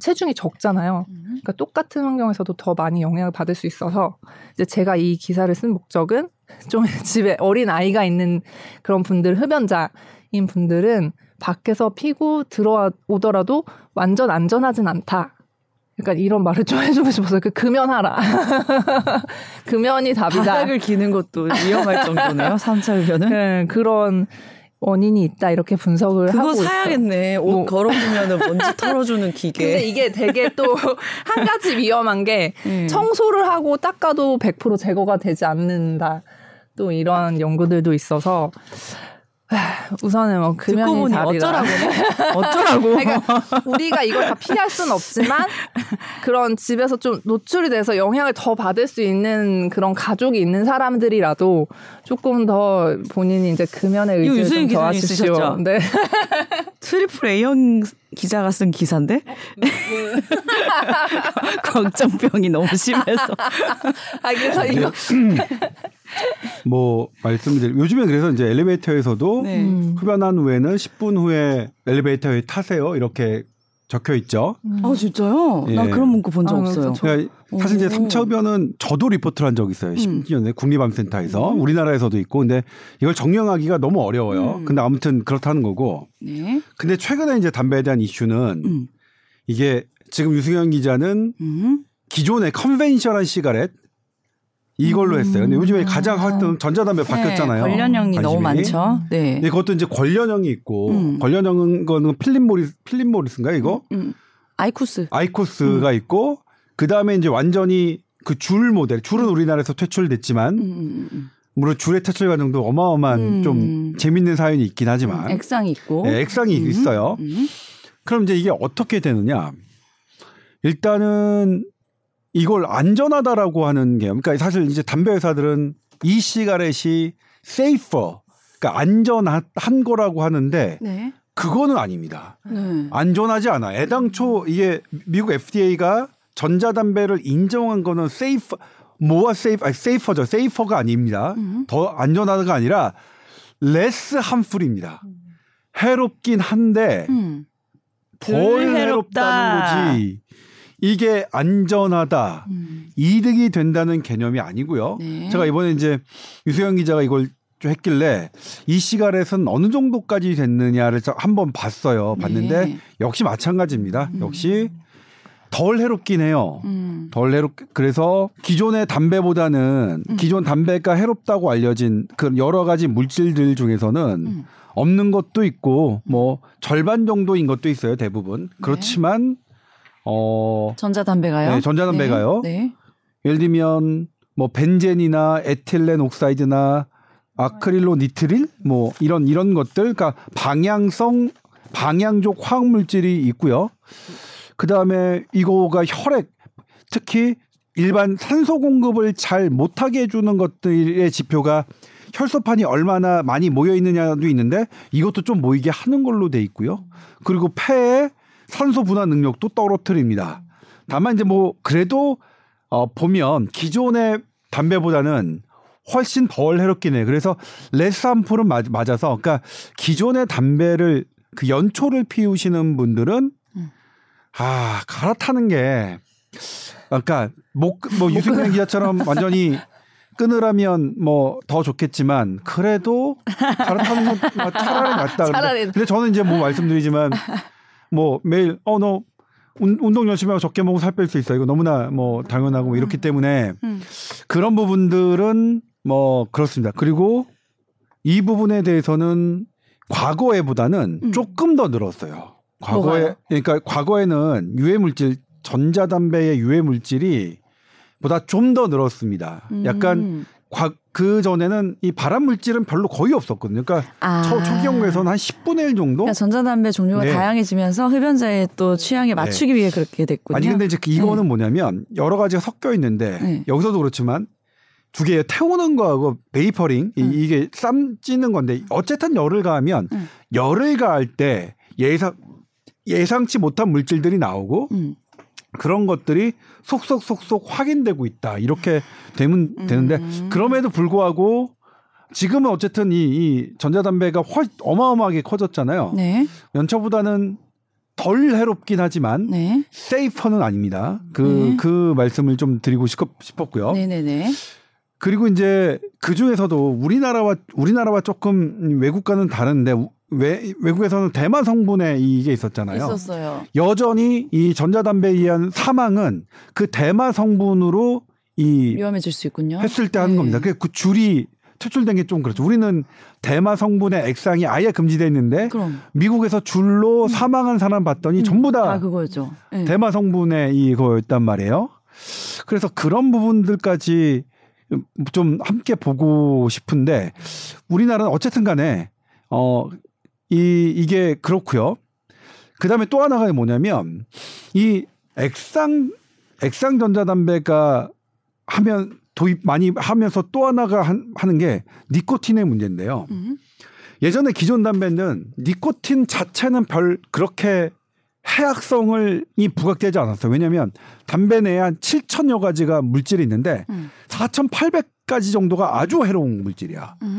체중이 적잖아요. 음. 그러니까 똑같은 환경에서도 더 많이 영향을 받을 수 있어서 이제 제가 이 기사를 쓴 목적은 <laughs> 좀 <laughs> 집에 어린 아이가 있는 그런 분들 흡연자인 분들은 밖에서 피고 들어오더라도 완전 안전하진 않다. 약간 이런 말을 좀 <laughs> 해주고 싶어서 그 금연하라. 금연이 답이다. 바닥을 기는 것도 위험할 정도네요. 3차 흡연은. 네, 그런 원인이 있다 이렇게 분석을 하고 그거 있어요. 사야겠네. 옷 뭐. 걸어주면 먼지 <laughs> 털어주는 기계. 근데 이게 되게 또 <laughs> 한 가지 위험한 게 음. 청소를 하고 닦아도 100% 제거가 되지 않는다. 또 이런 연구들도 있어서 하, <sighs> 우선은 뭐 듣고 금연이 보니 답이다. 어쩌라고. <laughs> 어쩌라고. 그러니까 우리가 이걸 다 피할 수는 없지만 그런 집에서 좀 노출이 돼서 영향을 더 받을 수 있는 그런 가족이 있는 사람들이라도 조금 더 본인이 이제 금연의 의지를 좀 더하십시오. 네. <laughs> 트리플 A형 기자가 쓴 기사인데? <laughs> 걱정병이 너무 심해서. 아 그래서 이거 뭐 말씀드릴 요즘에 그래서 이제 엘리베이터에서도 네. 음. 흡연한 후에는 10분 후에 엘리베이터에 타세요 이렇게 적혀 있죠. 아 진짜요? 나 예. 그런 문구 본적 아, 없어요. 저- 그러니까 사실 이제 오. 3차 흡연은 저도 리포트를 한 적이 있어요. 음. 10년에 국립암센터에서 우리나라에서도 있고 근데 이걸 정량하기가 너무 어려워요. 음. 근데 아무튼 그렇다는 거고. 네. 근데 최근에 이제 담배에 대한 이슈는 음. 이게 지금 유승현 기자는 음. 기존의 conventional cigarette 이걸로 했어요. 근데 요즘에 가장 핫하던 전자담배 바뀌었잖아요. 네, 궐련형이 너무 관심이. 많죠. 네. 근데 그것도 이제 궐련형이 있고 음. 궐련형은 거는 필립 모리스 필립 모리스인가 이거 음. 아이쿠스. 아이코스가 음. 있고 그 다음에 이제 완전히 그 줄 모델 줄은 우리나라에서 퇴출됐지만 음, 음, 음. 물론 줄의 퇴출 과정도 어마어마한 음. 좀 재밌는 사연이 있긴 하지만 액상이 있고. 네, 액상이 음. 있어요. 음. 그럼 이제 이게 어떻게 되느냐? 일단은 이걸 안전하다라고 하는 게 그러니까 사실 이제 담배 회사들은 이 시가렛이 세이퍼 그러니까 안전한 거라고 하는데 네. 그거는 아닙니다. 네. 안전하지 않아. 애당초 이게 미국 FDA가 전자담배를 인정한 거는 safe 뭐가 safe 아니 safer죠. safer가 아닙니다. 음. 더 안전하다가 아니라 less harmful입니다. 해롭긴 한데 음. 덜덜 해롭다는 해롭다. 거지. 이게 안전하다. 음. 이득이 된다는 개념이 아니고요. 네. 제가 이번에 이제 유승현 기자가 이걸 좀 했길래 e-cigarette은 어느 정도까지 됐느냐를 저 한번 봤어요. 봤는데 네. 역시 마찬가지입니다. 음. 역시 덜 해롭긴 해요. 음. 덜 해롭 그래서 기존의 담배보다는 음. 기존 담배가 해롭다고 알려진 그 여러 가지 물질들 중에서는 음. 없는 것도 있고 뭐 절반 정도인 것도 있어요 대부분 그렇지만 어 전자담배가요? 네, 전자담배가요. 네. 예를 들면 뭐 벤젠이나 에틸렌 옥사이드나 아크릴로 니트릴 뭐 이런 이런 것들 그러니까 방향성 방향족 화학 물질이 있고요. 그다음에 이거가 혈액 특히 일반 산소 공급을 잘 못하게 해주는 것들의 지표가 혈소판이 얼마나 많이 모여 있느냐도 있는데 이것도 좀 모이게 하는 걸로 돼 있고요. 그리고 폐의 산소 분화 능력도 떨어뜨립니다. 다만 이제 뭐 그래도 어 보면 기존의 담배보다는 훨씬 덜 해롭긴 해. 그래서 less harmful은 맞, 맞아서 그러니까 기존의 담배를 그 연초를 피우시는 분들은 음. 아 갈아타는 게 그러니까 목뭐 유승현 기자처럼 <laughs> 완전히 끊으라면 뭐 더 좋겠지만 그래도 갈아타는 건 차라리 낫다. 차라리. 근데 저는 이제 뭐 말씀드리지만 뭐 매일 어너 운동 열심히 하고 적게 먹으면 살뺄 수 있어. 이거 너무나 뭐 당연하고 뭐 이렇기 때문에 음. 그런 부분들은 뭐 그렇습니다. 그리고 이 부분에 대해서는 과거에보다는 음. 조금 더 늘었어요. 과거에 뭐가요? 그러니까 과거에는 유해 물질 전자담배의 유해 물질이 보다 좀 더 늘었습니다. 약간 음. 과, 그 전에는 이 발암 물질은 별로 거의 없었거든요. 그러니까 아. 초, 초기 연구에서는 한 10분의 1 정도. 그러니까 전자담배 종류가 네. 다양해지면서 흡연자의 또 취향에 맞추기 위해 그렇게 됐군요. 아니 근데 이제 그 이거는 뭐냐면 여러 가지가 섞여 있는데 네. 여기서도 그렇지만 두 개 태우는 거하고 베이퍼링 이- 음. 이게 쌈 찌는 건데 어쨌든 열을 가하면 음. 열을 가할 때 예상 예상치 못한 물질들이 나오고 음. 그런 것들이 속속속속 확인되고 있다 이렇게 되면 되는데 음. 그럼에도 불구하고 지금은 어쨌든 이, 이 전자담배가 훨 어마어마하게 커졌잖아요. 네. 연초보다는 덜 해롭긴 하지만 네. 세이퍼는 아닙니다. 그, 네. 그 말씀을 좀 드리고 싶, 싶었고요. 네네네. 그리고 이제 그 중에서도 우리나라와, 우리나라와 조금 외국과는 다른데 외, 외국에서는 대마 성분에 이게 있었잖아요. 있었어요. 여전히 이 전자담배에 의한 사망은 그 대마 성분으로 이 위험해질 수 있군요. 했을 때 하는 네. 겁니다. 그, 그 줄이 퇴출된 게 좀 그렇죠. 우리는 대마 성분의 액상이 아예 금지돼 있는데 그럼 미국에서 줄로 사망한 사람 봤더니 전부 다 아 그거죠. 네. 대마 성분의 이거였단 말이에요. 그래서 그런 부분들까지 좀 함께 보고 싶은데 우리나라는 어쨌든 간에 어, 이, 이게 그렇고요. 그 다음에 또 하나가 뭐냐면 이 액상, 액상 전자담배가 하면 도입 많이 하면서 또 하나가 한- 하는 게 니코틴의 문제인데요. 음. 예전에 기존 담배는 니코틴 자체는 별 그렇게 해악성을 이 부각되지 않았어요. 왜냐하면 담배 내에 한 7천여 가지가 물질이 있는데 음. 4,800가지 정도가 아주 해로운 물질이야. 음.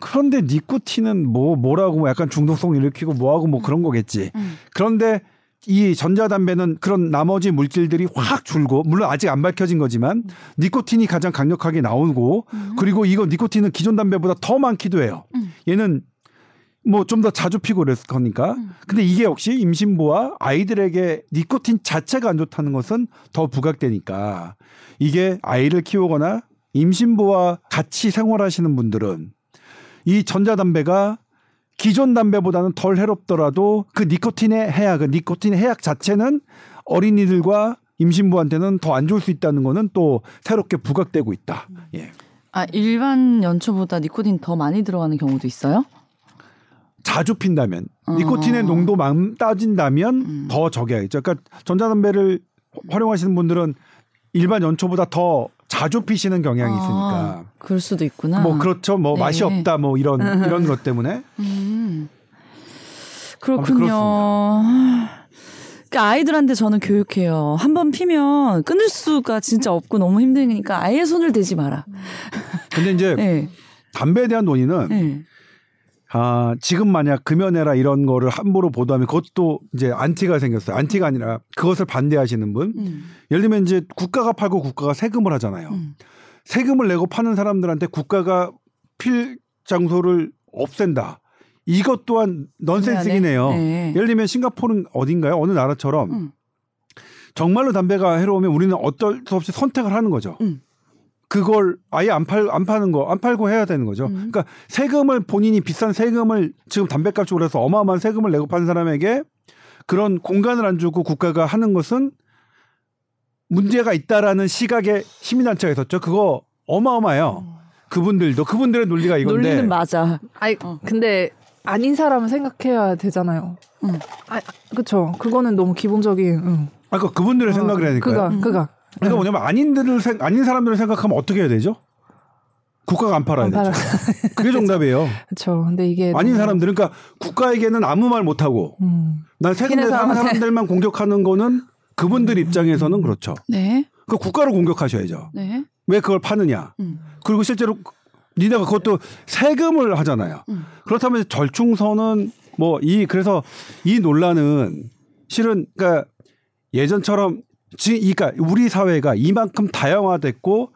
그런데 니코틴은 뭐 뭐라고 뭐 약간 중독성 일으키고 뭐하고 뭐 그런 거겠지. 음. 그런데 이 전자담배는 그런 나머지 물질들이 확 줄고 물론 아직 안 밝혀진 거지만 니코틴이 가장 강력하게 나오고 그리고 이거 니코틴은 기존 담배보다 더 많기도 해요. 음. 얘는 뭐 좀 더 자주 피고 그랬을 거니까. 음. 근데 이게 역시 임신부와 아이들에게 니코틴 자체가 안 좋다는 것은 더 부각되니까 이게 아이를 키우거나 임신부와 같이 생활하시는 분들은 이 전자담배가 기존 담배보다는 덜 해롭더라도 그 니코틴의 해악, 그 니코틴의 해악 자체는 어린이들과 임신부한테는 더 안 좋을 수 있다는 거는 또 새롭게 부각되고 있다. 예. 아 일반 연초보다 니코틴 더 많이 들어가는 경우도 있어요? 자주 핀다면 어. 니코틴의 농도만 따진다면 음. 더 적여야겠죠. 그러니까 전자담배를 활용하시는 분들은 일반 연초보다 더 자주 피시는 경향이 있으니까 아, 그럴 수도 있구나. 뭐 그렇죠. 뭐 네. 맛이 없다 뭐 이런 <laughs> 이런 것 때문에 음. 그렇군요. 그러니까 아이들한테 저는 교육해요. 한 번 피면 끊을 수가 진짜 없고 너무 힘드니까 아예 손을 대지 마라. 근데 이제 <laughs> 네. 담배에 대한 논의는 네. 아, 지금 만약 금연해라 이런 거를 함부로 보도하면 그것도 이제 안티가 생겼어요. 안티가 아니라 그것을 반대하시는 분. 음. 예를 들면 이제 국가가 팔고 국가가 세금을 하잖아요. 음. 세금을 내고 파는 사람들한테 국가가 필 장소를 없앤다. 이것 또한 넌센스이네요. 네. 예를 들면 싱가포르는 어딘가요? 어느 나라처럼 음. 정말로 담배가 해로우면 우리는 어쩔 수 없이 선택을 하는 거죠. 음. 그걸 아예 안 팔 안 파는 거 안 팔고 해야 되는 거죠. 음. 그러니까 세금을 본인이 비싼 세금을 지금 담배값이 올라서 어마어마한 세금을 내고 파는 사람에게 그런 공간을 안 주고 국가가 하는 것은 문제가 있다라는 시각의 시민단체가 있었죠. 그거 어마어마해요. 그분들도 그분들의 논리가 이건데 논리는 맞아. 아니 어. 근데 아닌 사람은 생각해야 되잖아요. 응. 아, 그쵸. 그거는 너무 기본적인. 응. 아까 그분들의 생각을 해야니까요. 그가 음. 그가. 그러니까 뭐냐면 아닌들을 생, 아닌 사람들을 생각하면 어떻게 해야 되죠? 국가가 안 팔아야 안 되죠. 그게 정답이에요. 그쵸. 근데 이게 아닌 사람들은 그러니까 국가에게는 아무 말 못 하고 음. 난 세금 내서 하는. 사람들만 공격하는 거는 그분들 입장에서는 그렇죠. 네. 그 국가를 공격하셔야죠. 네. 왜 그걸 파느냐? 음. 그리고 실제로 니네가 그것도 세금을 하잖아요. 음. 그렇다면 절충선은 뭐 이 그래서 이 논란은 실은 그러니까 예전처럼 지 그러니까 우리 사회가 이만큼 다양화됐고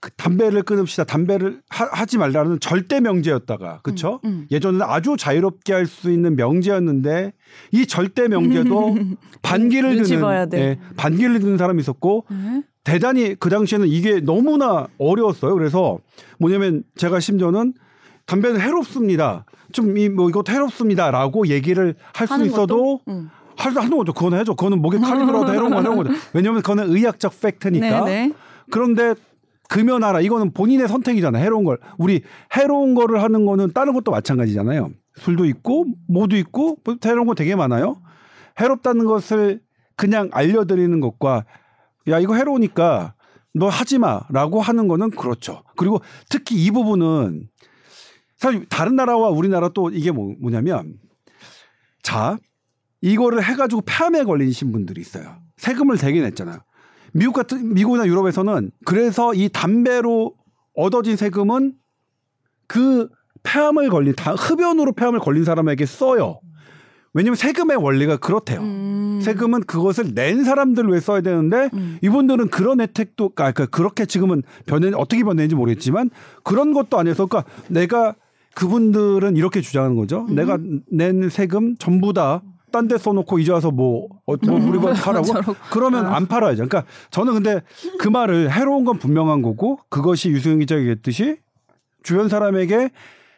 그 담배를 끊읍시다. 담배를 하, 지 말라는 절대 명제였다가 그렇죠? 음, 음. 예전에는 아주 자유롭게 할 수 있는 명제였는데 이 절대 명제도 <laughs> 반기를 드는. 예, 반기를 드는 사람이 있었고 네. 대단히 그 당시에는 이게 너무나 어려웠어요. 그래서 뭐냐면 제가 심지어는 담배는 해롭습니다. 좀 이 뭐 이것도 해롭습니다라고 얘기를 할 수 있어도? 음. 하는 거죠. 그건 해줘. 그거는 목에 칼이 들어도 해로운 건 해로운 거죠. 왜냐하면 그거는 의학적 팩트니까. 네, 네. 그런데 금연하라 이거는 본인의 선택이잖아요. 해로운 걸 우리 해로운 거를 하는 거는 다른 것도 마찬가지잖아요. 술도 있고 모도 있고 뭐 해로운 거 되게 많아요. 해롭다는 것을 그냥 알려드리는 것과 야 이거 해로우니까 너 하지 마라고 하는 거는 그렇죠. 그리고 특히 이 부분은 사실 다른 나라와 우리나라 또 이게 뭐, 뭐냐면 자 이거를 해가지고 폐암에 걸리신 분들이 있어요. 세금을 대게 냈잖아요. 미국 같은 미국이나 유럽에서는 그래서 이 담배로 얻어진 세금은 그 폐암을 걸린 다 흡연으로 폐암을 걸린 사람에게 써요. 왜냐면 세금의 원리가 그렇대요. 음. 세금은 그것을 낸 사람들을 위해 써야 되는데 음. 이분들은 그런 혜택도 아, 그러니까 그렇게 지금은 변해 어떻게 변했는지 모르겠지만 그런 것도 아니어서 그러니까 내가 그분들은 이렇게 주장하는 거죠. 음. 내가 낸 세금 전부 다 딴 데 써놓고 이제 와서 뭐, 어, 뭐 우리 뭐 <laughs> 하라고? 그러면 안 팔아야죠. 그러니까 저는 근데 그 말을 해로운 건 분명한 거고 그것이 유승현 기자가 얘기했듯이 주변 사람에게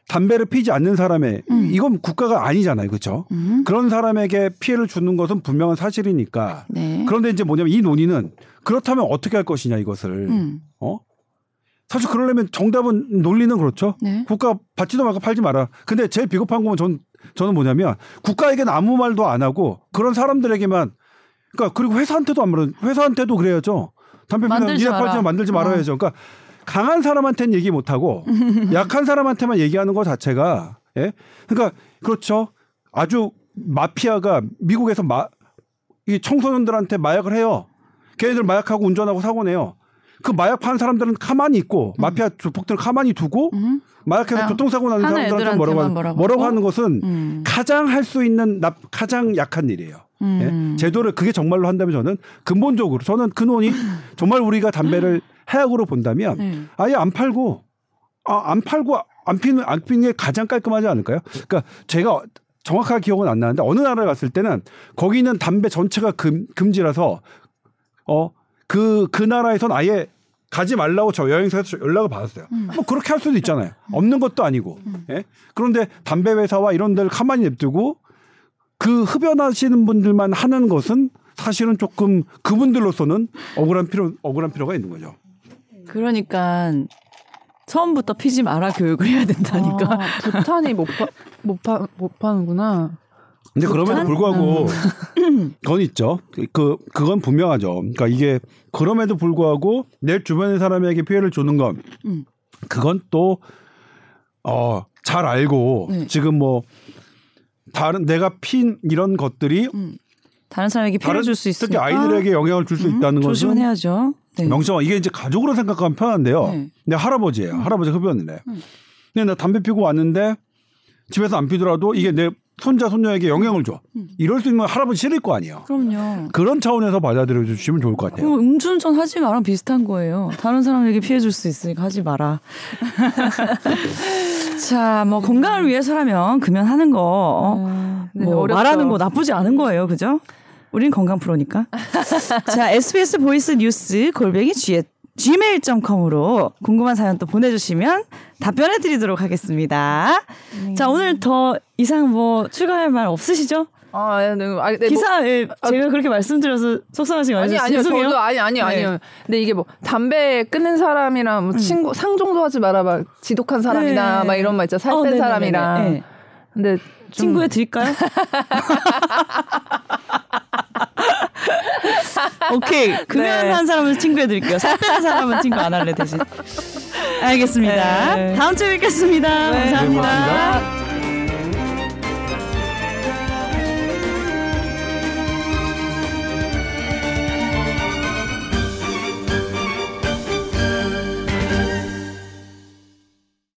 담배를 피지 않는 사람의 이건 국가가 아니잖아요. 그렇죠? 음. 그런 사람에게 피해를 주는 것은 분명한 사실이니까. 네. 그런데 이제 뭐냐면 이 논의는 그렇다면 어떻게 할 것이냐 이것을. 음. 어? 사실 그러려면 정답은 논리는 그렇죠. 네. 국가 받지도 말고 팔지 마라. 근데 제일 비겁한 건 전, 저는 뭐냐면 국가에게는 아무 말도 안 하고 그런 사람들에게만 그러니까 그리고 회사한테도 안 말은 회사한테도 그래야죠. 담배 피면 만들지 니네 마라. 팔지 만들지 말아야죠. 그러니까 강한 사람한테는 얘기 못 하고 <laughs> 약한 사람한테만 얘기하는 것 자체가 예? 그러니까 그렇죠. 아주 마피아가 미국에서 마, 이 청소년들한테 마약을 해요. 걔네들 마약하고 운전하고 사고 내요. 그 마약 파는 사람들은 가만히 있고 마피아 조폭들은 가만히 두고 음. 마약해서 아, 교통사고 나는 사람들한테 뭐라고, 뭐라고 뭐라고? 하는 것은 음. 가장 할 수 있는 나, 가장 약한 일이에요. 음. 예? 제도를 그게 정말로 한다면 저는 근본적으로 저는 근원이 <laughs> 정말 우리가 담배를 해악으로 본다면 네. 아예 안 팔고 아, 안 팔고 안 피는 안 피는 게 가장 깔끔하지 않을까요? 그러니까 제가 정확하게 기억은 안 나는데 어느 나라에 갔을 때는 거기는 담배 전체가 금, 금지라서 어 그 그 나라에선 아예 가지 말라고 저 여행사에서 연락을 받았어요. 뭐 그렇게 할 수도 있잖아요. 없는 것도 아니고. 예? 그런데 담배 회사와 이런 데를 가만히 냅두고 그 흡연하시는 분들만 하는 것은 사실은 조금 그분들로서는 억울한 필요 억울한 필요가 있는 거죠. 그러니까 처음부터 피지 마라 교육을 해야 된다니까. 아, <laughs> 부탄이 못, 파, 못, 파, 못 파는구나. 근데 그럼에도? 불구하고 <laughs> 그건 있죠. 그 그건 분명하죠. 그러니까 이게 그럼에도 불구하고 내 주변의 사람에게 피해를 주는 건 음. 그건 또 어, 잘 알고 네. 지금 뭐 다른 내가 핀 이런 것들이 음. 다른 사람에게 피해를 줄수 특히 있으니까 아이들에게 영향을 줄수 음, 있다는 것은 조심은 해야죠. 네. 명심하 이게 이제 가족으로 생각하면 편한데요. 네. 음. 내 할아버지예요. 할아버지 흡연이래. 근데 나 담배 피고 왔는데 집에서 안 피더라도 이게 내 손자 손녀에게 영향을 줘. 음. 이럴 수 있는 건 할아버지 싫을 거 아니에요. 그럼요. 그런 차원에서 받아들여 주시면 좋을 것 같아요. 그 음주운전 하지 마랑 비슷한 거예요. 다른 사람에게 피해 줄 수 있으니까 하지 마라. <laughs> 자, 뭐 건강을 위해서라면 금연하는 거, 어, 네, 뭐 어렵죠. 말하는 거 나쁘지 않은 거예요, 그죠? 우린 건강 프로니까. <laughs> 자, SBS 보이스 뉴스 골뱅이 g gmail.com으로 궁금한 사연 또 보내주시면 답변해 드리도록 하겠습니다. 자, 오늘 더 이상 뭐 추가할 말 없으시죠? 아, 네, 네. 아, 네, 뭐- 기사에 제가 그렇게 말씀드려서 속상하신 거 아니? 아니요 죄송해요. 저도 아니 아니 네. 아니요 근데 이게 뭐 담배 끊는 사람이랑 뭐 친구 상종도 하지 마라 막 지독한 사람이나 네. 막 이런 말 있잖아 살 어, 뺀 네네네네. 사람이랑 네. 근데 좀 친구에 드릴까요? <laughs> <laughs> 오케이. 금연한 사람은 친구에 드릴게요. 살 빼는 사람은 친구 안 할래 대신. 알겠습니다. 네. 다음 주에 뵙겠습니다 네. 감사합니다. 네.